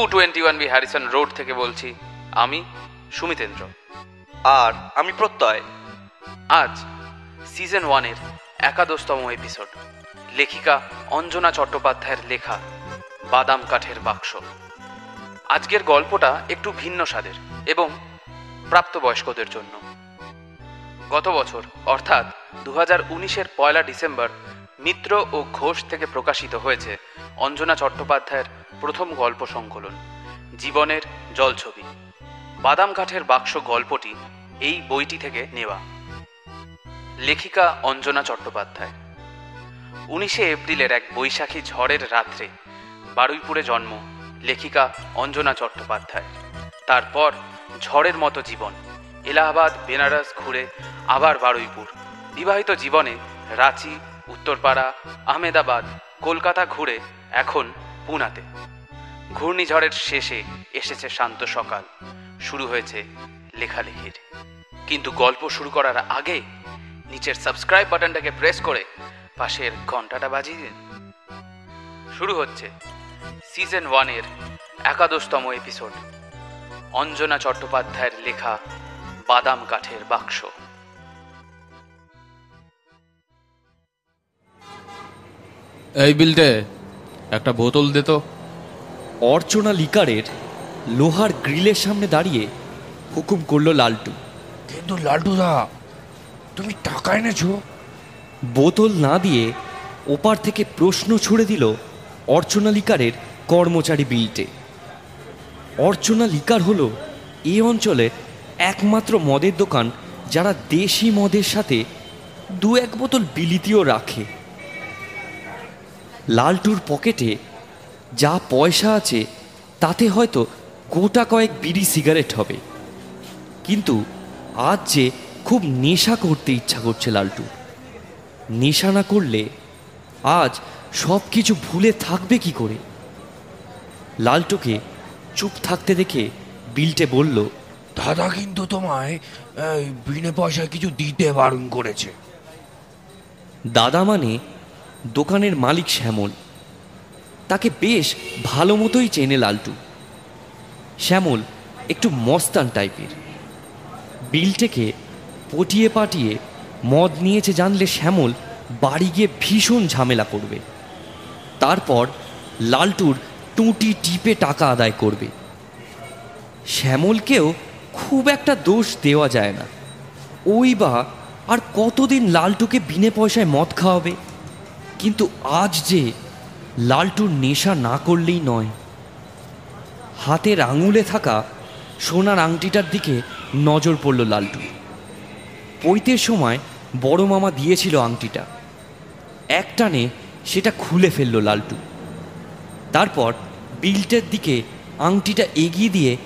Two twenty one B Harrison Road থেকে বলছি আমি সুমিতেন্দ্র। আর আমি প্রত্যয়। আজ সিজন ওয়ানের একাদশতম এপিসোড লেখিকা অঞ্জনা চট্টোপাধ্যায়ের লেখা বাদাম কাঠের বাক্স। আজকের গল্পটা একটু ভিন্ন স্বাদের এবং প্রাপ্তবয়স্কদের জন্য। গত বছর অর্থাৎ দু হাজার উনিশের পয়লা ডিসেম্বর মিত্র ও ঘোষ থেকে প্রকাশিত হয়েছে অঞ্জনা চট্টোপাধ্যায়ের প্রথম গল্প সংকলন, জীবনের জলছবি। বাদাম কাঠের বাক্স গল্পটি এই বইটি থেকে নেওয়া। লেখিকা অঞ্জনা চট্টোপাধ্যায়। উনিশে এপ্রিলের এক বৈশাখী ঝড়ের রাত্রে বারুইপুরে জন্ম লেখিকা অঞ্জনা চট্টোপাধ্যায়। তারপর ঝড়ের মতো জীবন, এলাহাবাদ, বেনারস ঘুরে আবার বারুইপুর। বিবাহিত জীবনে রাঁচি, উত্তরপাড়া, আহমেদাবাদ, কলকাতা ঘুরে এখন পুনাতে। ঘূর্ণিঝড়ের শেষে এসেছে শান্ত সকাল। শুরু হয়েছে লেখালেখির। কিন্তু গল্প শুরু করার আগে নিচের সাবস্ক্রাইব বাটনটাকে প্রেস করে পাশের ঘন্টাটা বাজিয়ে দিন। শুরু হচ্ছে সিজন ওয়ানের একাদশতম এপিসোড। অঞ্জনা চট্টোপাধ্যায়ের লেখা বাদাম কাঠের বাক্স। এই বিলটে একটা বোতল দে তো। অর্চনা লিকারের লোহার গ্রিলের সামনে দাঁড়িয়ে হুকুম করল লালটু। কিন্তু লালটুদা তুমি টাকা এনেছো? বোতল না দিয়ে ওপার থেকে প্রশ্ন ছুড়ে দিল অর্চনা লিকারের কর্মচারী বিলটে। অর্চনা লিকার হলো এই অঞ্চলের একমাত্র মদের দোকান যারা দেশি মদের সাথে দু এক বোতল বিলিতিও রাখে। লালটুর পকেটে যা পয়সা আছে তাতে হয়তো গোটা কয়েক বিড়ি সিগারেট হবে। কিন্তু আজ যে খুব নেশা করতে ইচ্ছা করছে লালটু। নেশা না করলে আজ সব কিছু ভুলে থাকবে কি করে? লালটুকে চুপ থাকতে দেখে বিলটে বলল দাদা কিন্তু তোমায় বিনে পয়সায় কিছু দিতে বারণ করেছে। দাদা মানে দোকানের মালিক শ্যামল। তাকে বেশ ভালো মতোই চেনে লালটু। শ্যামল একটু মস্তান টাইপের। বিলটেকে পটিয়ে পাটিয়ে মদ নিয়েছে জানলে শ্যামল বাড়ি গিয়ে ভীষণ ঝামেলা করবে। তারপর লালটুর টুটি টিপে টাকা আদায় করবে। শ্যামলকেও খুব একটা দোষ দেওয়া যায় না। ওই বা আর কতদিন লালটুকে বিনে পয়সায় মদ খাওয়াবে? কিন্তু আজ যে লালটুর নেশা না করলেই নয়। হাতের আঙুলে থাকা সোনার আংটিটার দিকে নজর পড়ল লালটু। পৈতের সময় বড় মামা দিয়েছিল আংটিটা। একটানে সেটা খুলে ফেলল লালটু। তারপর বিলটের দিকে আংটিটা এগিয়ে দিয়ে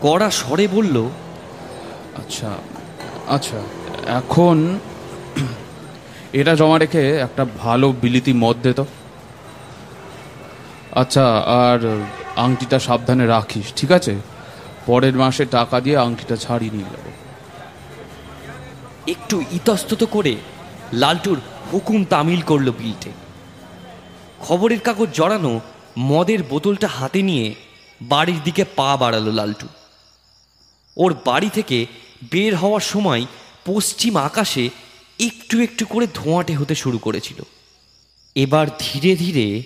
কড়া স্বরে বলল আচ্ছা আচ্ছা এখন এটা জমা রেখে একটা ভালো বিলিতি মদ দে তো। আচ্ছা আর আংটিটা সাবধানে রাখিস, ঠিক আছে? পরের মাসে টাকা দিয়ে আংটিটা ছাড়িয়ে নিয়ে যাব। একটু ইতস্তত করে লালটুর হুকুম তামিল করল বিলটে। খবরের কাগজ জড়ানো মদের বোতলটা হাতে নিয়ে বাড়ির দিকে পা বাড়ালো লালটু। ওর বাড়ি থেকে বের হওয়ার সময় পশ্চিম আকাশে একটু একটু করে ধোঁয়াটে হতে শুরু করেছিল। এবার ধীরে ধীরে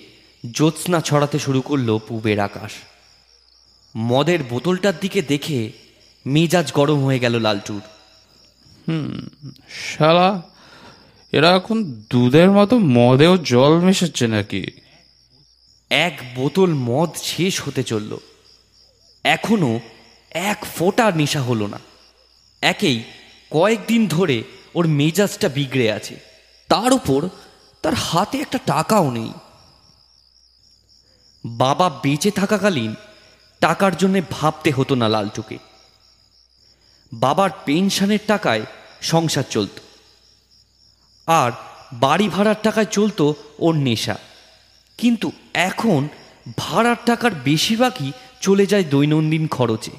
জ্যোৎস্না ছড়াতে শুরু করল পূবের আকাশ। মদের বোতলটার দিকে দেখে মেজাজ গরম হয়ে গেল লালটুর। হুম শালা এরা এখন দুধের মতো মদেও জল মেশাচ্ছে নাকি? এক বোতল মদ শেষ হতে চলল। এখনও এক ফোঁটা নেশা হলো না। একেই কয়েকদিন ধরে ওর মেজাজটা বিগড়ে আছে। তার উপর তার হাতে একটা টাকাও নেই। বাবা বেঁচে থাকাকালীন টাকার জন্য ভাবতে হতো না লালটুকে। বাবার পেনশনের টাকায় সংসার চলত। আর বাড়ি ভাড়ার টাকায় চলতো ওর নেশা। কিন্তু এখন ভাড়ার টাকার বেশিরভাগই চলে যায় দৈনন্দিন খরচে।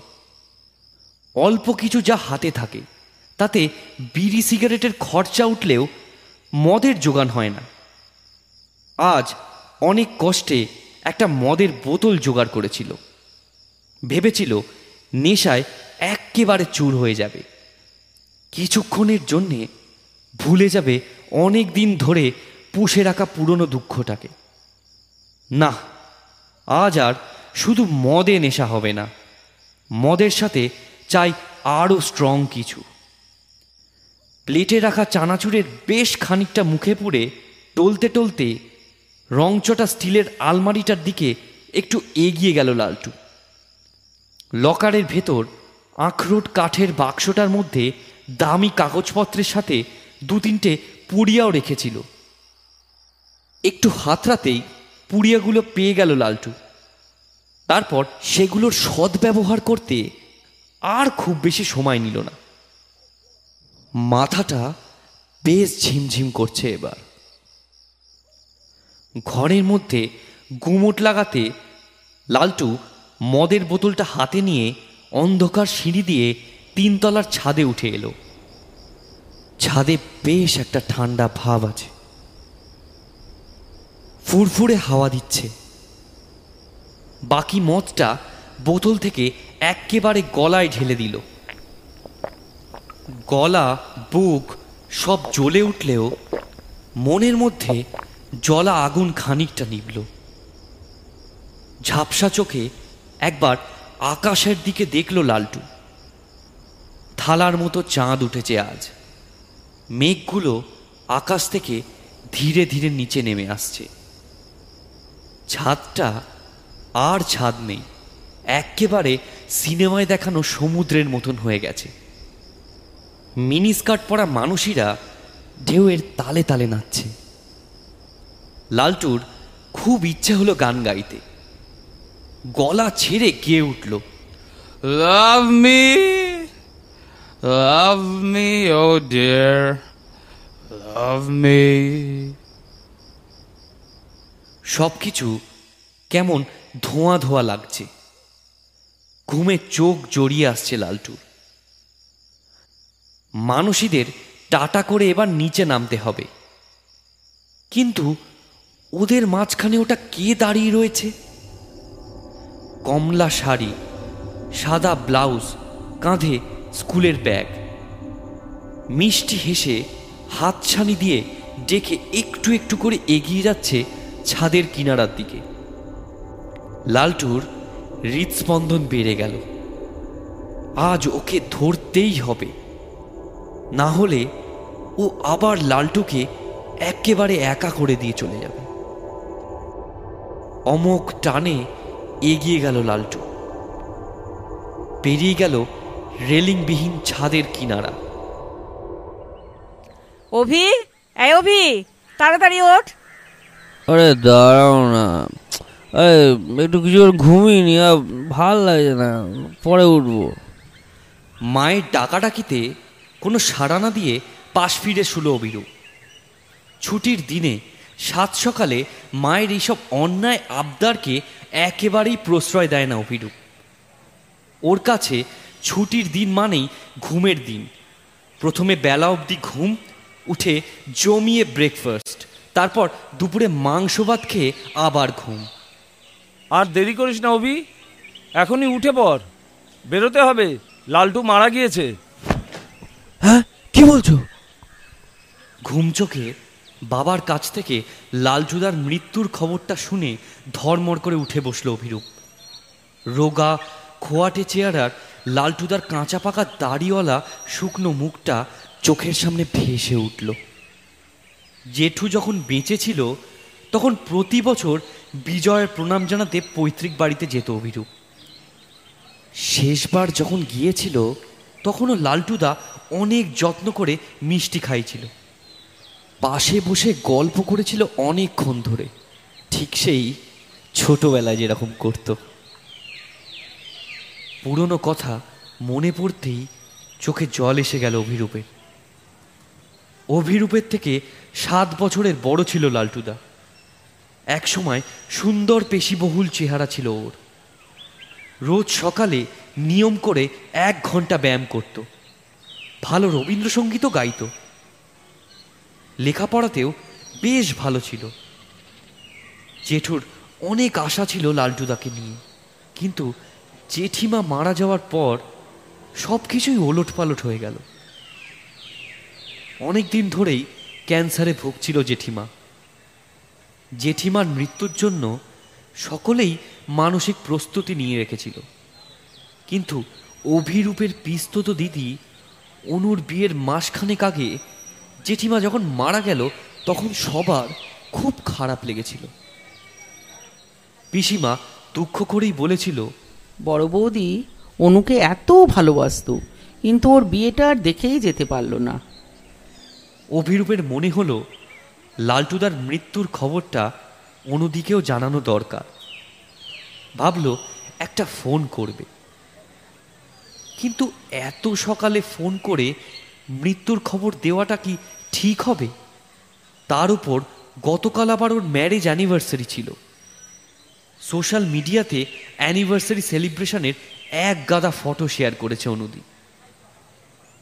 অল্প কিছু যা হাতে থাকে। তাতে বিড়ি সিগারেটের খরচা উঠলেও মদের যোগান হয় না। আজ অনেক কষ্টে একটা মদের বোতল জোগাড় করেছিল। ভেবেছিল নেশায় এক্কেবারে চুর হয়ে যাবে। কিছুক্ষণের জন্যে ভুলে যাবে অনেক দিন ধরে পুষে রাখা পুরনো দুঃখটাকে। না, আজ আর শুধু মদে নেশা হবে না। মদের সাথে চাই আরও স্ট্রং কিছু। প্লেটে রাখা চানাচুরের বেশ খানিকটা মুখে পুড়ে টলতে টলতে রংচটা স্টিলের আলমারিটার দিকে একটু এগিয়ে গেল লালটু। লকারের ভেতর আখরোট কাঠের বাক্সটার মধ্যে দামি কাগজপত্রের সাথে দু তিনটে পুড়িয়াও রেখেছিল। একটু হাতরাতেই পুড়িয়াগুলো পেয়ে গেল লালটু। তারপর সেগুলোর সদ্ব্যবহার করতে আর খুব বেশি সময় নিল না। মাথাটা বেশ ঝিমঝিম করছে এবার। ঘরের মধ্যে গুমোট লাগাতে লালটু মদের বোতলটা হাতে নিয়ে অন্ধকার সিঁড়ি দিয়ে তিনতলার ছাদে উঠে এলো। ছাদে বেশ একটা ঠান্ডা ভাব আছে। ফুরফুরে হাওয়া দিচ্ছে। বাকি মদটা বোতল থেকে এক্কেবারে গলায় ঢেলে দিল। গলা, বুক সব জ্বলে উঠলেও মনের মধ্যে জলা আগুন খানিকটা নিবল ঝাপসা চোখে একবার আকাশের দিকে দেখল লালটু। থালার মতো চাঁদ উঠেছে আজ। মেঘগুলো আকাশ থেকে ধীরে ধীরে নিচে নেমে আসছে। ছাদটা আর ছাদ নেই। একেবারে সিনেমায় দেখানো সমুদ্রের মতন হয়ে গেছে। মিনি স্কার্ট পরা মানুষেরা ঢেউয়ের তালে তালে নাচছে। লালটুর খুব ইচ্ছে হলো গান গাইতে। গলা ছেড়ে গিয়ে উঠল Love me, love me, oh dear, love me. সব কিছু কেমন ধোঁয়া ধোঁয়া লাগছে। ঘুমে চোখ জড়িয়ে আসছে লালটুর। মানুষীদের টাটা করে এবার নিচে নামতে হবে। কিন্তু ওদের মাঝখানে ওটা কে দাঁড়িয়ে রয়েছে? কমলা শাড়ি, সাদা ব্লাউজ, কাঁধে স্কুলের ব্যাগ। মিষ্টি হেসে হাতছানি দিয়ে ডেকে একটু একটু করে এগিয়ে যাচ্ছে ছাদের কিনারার দিকে। লালটুর হৃদস্পন্দন বেড়ে গেল। আজ ওকে ধরতেই হবে। না হলে ও আবার লালটুকে একেবারে একা করে দিয়ে চলে যাবে। অমক টানে এগিয়ে গেল লালটু। পেরিয়ে গেল রেলিংবিহীন ছাদের কিনারা। অভি এই অভি তাড়াতাড়ি ওঠ। আরে দাঁড়াও না। আরে একটু কিছু ঘুমিয়ে নি ভালো লাগছে না। পরে উঠবো। মায়ের ডাকাডাকিতে কোনো সাড়া না দিয়ে পাশ ফিরে শুলো অবিরূপ ছুটির দিনে সাত সকালে মায়ের এইসব অন্যায় আবদারকে একেবারেই প্রশ্রয় দেয় না অভিরূপ। ওর কাছে ছুটির দিন মানেই ঘুমের দিন। প্রথমে বেলা অবধি ঘুম, উঠে জমিয়ে ব্রেকফাস্ট তারপর দুপুরে মাংস ভাত খেয়ে আবার ঘুম। আর দেরি করিস না অভি, এখনই উঠে পড়। বেরোতে হবে, লালটু মারা গিয়েছে। বলছো? ঘুম চোখে বাবার কাছ থেকে লালচুদার মৃত্যুর খবরটা শুনে ধর্মর করে উঠে বসল অভিরূপ। রোগা, খোয়াটে চেয়ারার লালটুদার কাঁচা পাকা দাড়িওয়ালা শুকনো মুখটা চোখের সামনে ভেসে উঠল। জেঠু যখন বেঁচে ছিল, তখন প্রতি বছর বিজয়ের প্রণাম জানাতে পৈতৃক বাড়িতে যেত অভিরূপ। শেষবার যখন গিয়েছিল, তখনও লালটুদা অনেক যত্ন করে মিষ্টি খাইছিল। পাশে বসে গল্প করেছিল অনেকক্ষণ ধরে। ঠিক সেই ছোটবেলায় যেরকম করত। পুরনো কথা মনে পড়তেই চোখে জল এসে গেল অভিরূপের অভিরূপের থেকে সাত বছরের বড় ছিল লালটুদা। একসময় সুন্দর পেশিবহুল চেহারা ছিল ওর। রোজ সকালে নিয়ম করে এক ঘণ্টা ব্যায়াম করত। ভালো রবীন্দ্রসঙ্গীতও গাইতো। লেখাপড়াতেও বেশ ভালো ছিল। জেঠুর অনেক আশা ছিল লালটুদাকে নিয়ে। কিন্তু জেঠিমা মারা যাওয়ার পর সব কিছুই ওলট পালট হয়ে গেল। অনেক দিন ধরেই ক্যান্সারে ভুগছিল জেঠিমা। জেঠিমার মৃত্যুর জন্য সকলেই মানসিক প্রস্তুতি নিয়ে রেখেছিল। কিন্তু অভিরূপের পিস্তত দিদি অনুর বিয়ের মাসখানেক আগে জেঠিমা যখন মারা গেল তখন সবার খুব খারাপ লেগেছিল। পিসিমা দুঃখ করেই বলেছিল বড় বৌদি অনুকে এত ভালোবাসতো কিন্তু ওর বিয়েটা আর দেখেই যেতে পারল না। অভিরূপের মনে হলো লালটুদার মৃত্যুর খবরটা অনুদিকেও জানানো দরকার। ভাবলো একটা ফোন করবে। কিন্তু এত সকালে ফোন করে মৃত্যুর খবর দেওয়াটা কি ঠিক হবে? তার উপর গতকাল আবার ওর ম্যারেজ অ্যানিভার্সারি ছিল। সোশ্যাল মিডিয়াতে অ্যানিভার্সারি সেলিব্রেশনের এক গাদা ফটো শেয়ার করেছে অনুদি।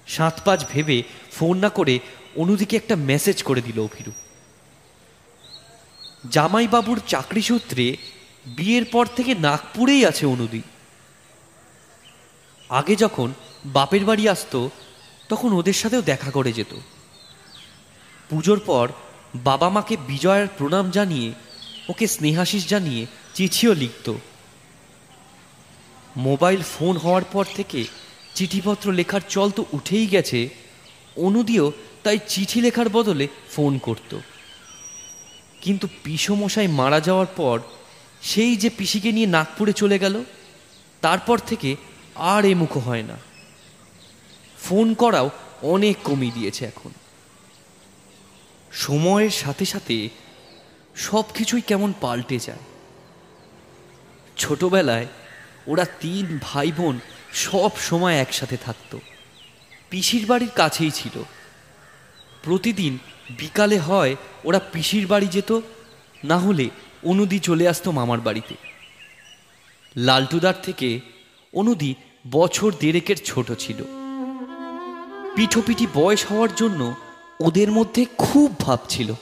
সাত পাঁচ ভেবে ফোন না করে অনুদিকে একটা মেসেজ করে দিল অভিরু জামাইবাবুর চাকরি সূত্রে বিয়ের পর থেকে নাগপুরেই আছে অনুদি। আগে যখন বাপের বাড়ি আসতো, তখন ওদের সাথেও দেখা করে যেত। পুজোর পর বাবা মাকে বিজয়ের প্রণাম জানিয়ে, ওকে স্নেহাশিস জানিয়ে চিঠিও লিখত। মোবাইল ফোন হওয়ার পর থেকে চিঠিপত্র লেখার চল তো উঠেই গেছে, অনুদিও তাই চিঠি লেখার বদলে ফোন করত। কিন্তু পিসমশাই মারা যাওয়ার পর সেই যে পিসিকে নিয়ে নাগপুরে চলে গেল, তারপর থেকে আর এ মুখো হয় না। ফোন করাও অনেক কমিয়ে দিয়েছে এখন। সময়ের সাথে সাথে সব কিছুই কেমন পাল্টে যায়। ছোটবেলায় ওরা তিন ভাই বোন সব সময় একসাথে থাকতো। পিসির বাড়ির কাছেই ছিল। প্রতিদিন বিকালে হয় ওরা পিসির বাড়ি যেত, না হলে অনুদি চলে আসতো মামার বাড়িতে। লালটুদার থেকে অনুদি বছর দেড়েকের ছোট ছিল। পিঠোপিঠি বয়স হওয়ার জন্য ওদের মধ্যে খুব ভাব ছিল।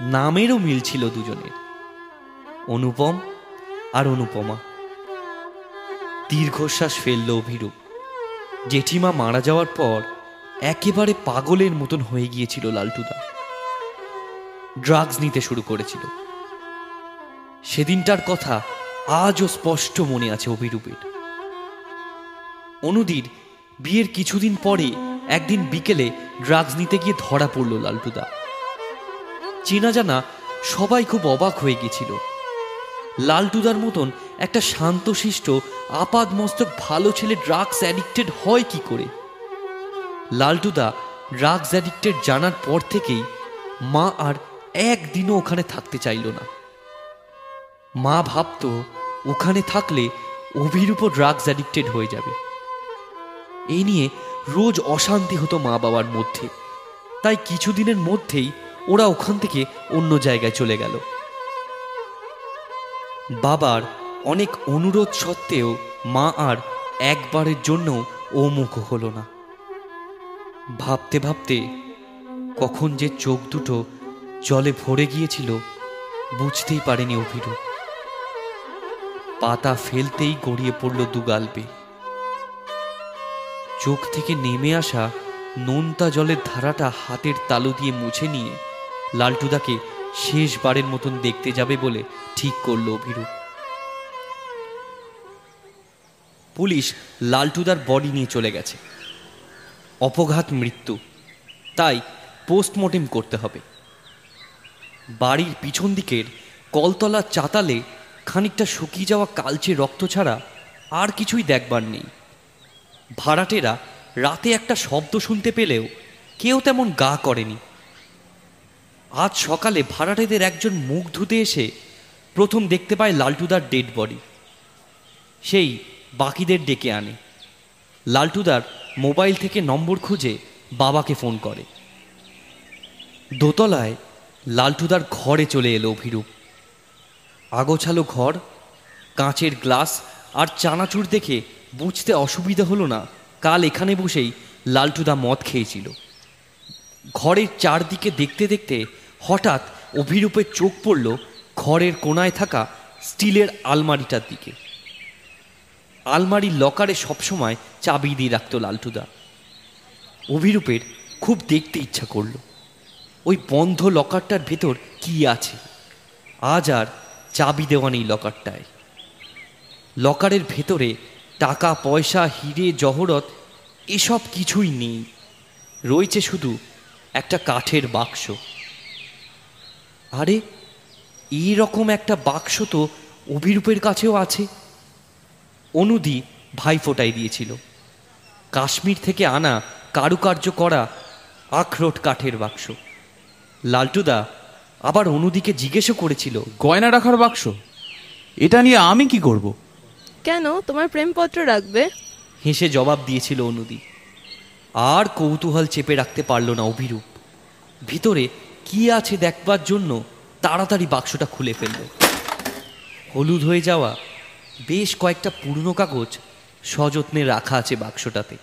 নামেরও মিল ছিল দুজনের। অনুপম আর অনুপমা। দীর্ঘশ্বাস ফেলল অভিরূপ। জেঠিমা মারা যাওয়ার পর একেবারে পাগলের মতন হয়ে গিয়েছিল লালটুদা। ড্রাগস নিতে শুরু করেছিল। সেদিনটার কথা আজও স্পষ্ট মনে আছে অভিরূপের। অনুদির বিয়ের কিছুদিন পরে একদিন বিকেলে ড্রাগস নিতে গিয়ে ধরা পড়ল লালটুদা। চেনা জানা সবাই খুব অবাক হয়ে গেছিল। লালটুদার মতন একটা শান্তশিষ্ট আপাদ মস্তক ভালো ছেলে ড্রাগস অ্যাডিক্টেড হয় কি করে? লালটুদা ড্রাগস অ্যাডিক্টেড জানার পর থেকেই মা আর একদিনও ওখানে থাকতে চাইল না। মা ভাবতো ওখানে থাকলে অভিরূপও ড্রাগস অ্যাডিক্টেড হয়ে যাবে। এই নিয়ে রোজ অশান্তি হতো মা বাবার মধ্যে। তাই কিছুদিনের মধ্যেই ওরা ওখান থেকে অন্য জায়গায় চলে গেল। বাবার অনেক অনুরোধ সত্ত্বেও মা আর একবারের জন্য ও মুখ হলো না। ভাবতে ভাবতে কখন যে চোখ দুটো জলে ভরে গিয়েছিল, বুঝতেই পারেনি অভিরূপ। পাতা ফেলতেই গড়িয়ে পড়ল দুগাল বেয়ে চোখ থেকে নেমে আসা নোনতা জলের ধারাটা হাতের তালু দিয়ে মুছে নিয়ে লালটুদাকে শেষবারের মতন দেখতে যাবে বলে ঠিক করল অভিরূপ। পুলিশ লালটুদার বডি নিয়ে চলে গেছে। অপঘাত মৃত্যু। তাই পোস্টমর্টেম করতে হবে। বাড়ির পিছন দিকের কলতলা চাতালে খানিকটা শুকিয়ে যাওয়া কালচে রক্ত ছাড়া আর কিছুই দেখবার নেই। ভাড়াটেরা রাতে একটা শব্দ শুনতে পেলেও কেউ তেমন গা করেনি। আজ সকালে ভাড়াটেদের একজন মুখ ধুতে এসে প্রথম দেখতে পায় লালটুদার ডেড বডি। সেই বাকিদের ডেকে আনে। লালটুদার মোবাইল থেকে নম্বর খুঁজে বাবাকে ফোন করে। দোতলায় লালটুদার ঘরে চলে এলো অভিরূপ। আগোছালো ঘর, কাঁচের গ্লাস আর চানাচুর দেখে বুঝতে অসুবিধা হলো না কাল এখানে বসেই লালটুদা মদ খেয়েছিল। ঘরের চারদিকে দেখতে দেখতে হঠাৎ অভিরূপের চোখ পড়ল ঘরের কোনায় থাকা স্টিলের আলমারিটার দিকে। আলমারির লকারে সবসময় চাবি দিয়ে রাখত লালটুদা। অভিরূপের খুব দেখতে ইচ্ছা করল, ওই বন্ধ লকারটার ভেতর কি আছে? আজ আর চাবি দেওয়া নেই লকারটায়। লকারের ভেতরে টাকা, পয়সা, হিরে, জহরত এসব কিছুই নেই। রয়েছে শুধু একটা কাঠের বাক্স। আরে এই রকম একটা বাক্স তো অভিরূপের কাছেও আছে। অনুদি ভাই ফোটাই দিয়েছিল। কাশ্মীর থেকে আনা কারুকার্য করা আখরোট কাঠের বাক্স। লালটুদা আবার অনুদিকে জিজ্ঞেসও করেছিল গয়না রাখার বাক্স? এটা নিয়ে আমি কি করব? কেন? তোমার প্রেমপত্র রাখবে? হেসে জবাব দিয়েছিল অনুদি আর কৌতূহল চেপে রাখতে পারল না অভিরূপ। ভিতরে কি আছে দেখবার জন্য তাড়াতাড়ি বাক্সটা খুলে ফেলল। হলুদ হয়ে যাওয়া বেশ কয়েকটা পুরনো কাগজ সযত্নে রাখা আছে বাক্সটাতে।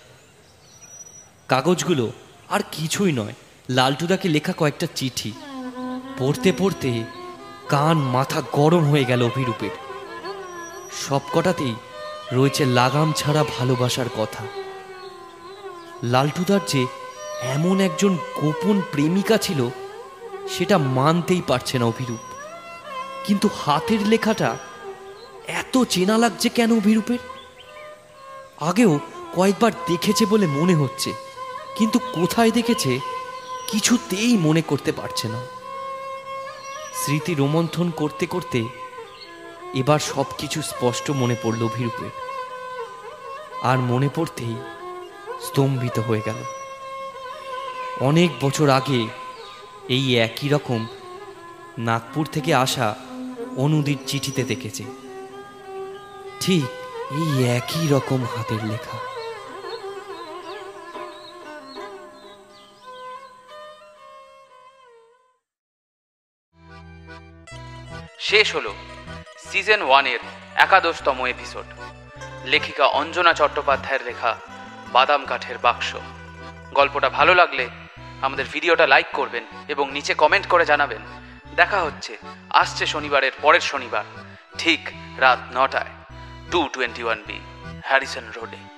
কাগজগুলো আর কিছুই নয় লালটুদাকে লেখা কয়েকটা চিঠি। পড়তে পড়তে কান মাথা গরম হয়ে গেল অভিরূপের। সবকটাতেই রয়েছে লাগাম ছাড়া ভালোবাসার কথা। লালটুদার যে এমন একজন গোপন প্রেমিকা ছিল, সেটা মানতেই পারছে না অভিরূপ। কিন্তু হাতের লেখাটা এত চেনা লাগছে কেন অভিরূপের? আগেও কয়েকবার দেখেছে বলে মনে হচ্ছে, কিন্তু কোথায় দেখেছে কিছুতেই মনে করতে পারছে না। স্মৃতি রোমন্থন করতে করতে এবার সব কিছু স্পষ্ট মনে পড়ল অভিরূপের আর মনে পড়তেই স্তম্ভিত হয়ে গেল। অনেক বছর আগে এই একই রকম নাগপুর থেকে আসা অনুদির চিঠিতে দেখেছে। ঠিক এই একই রকম হাতের লেখা। শেষ হলো সিজন ওয়ানের একাদশতম এপিসোড। লেখিকা অঞ্জনা চট্টোপাধ্যায়ের লেখা বাদাম কাঠের বাক্স। গল্পটা ভালো লাগলে আমাদের ভিডিওটা লাইক করবেন এবং নিচে কমেন্ট করে জানাবেন। দেখা হচ্ছে, আসছে শনিবারের পরের শনিবার, ঠিক রাত নটায়, two twenty one B, Harrison রোডে।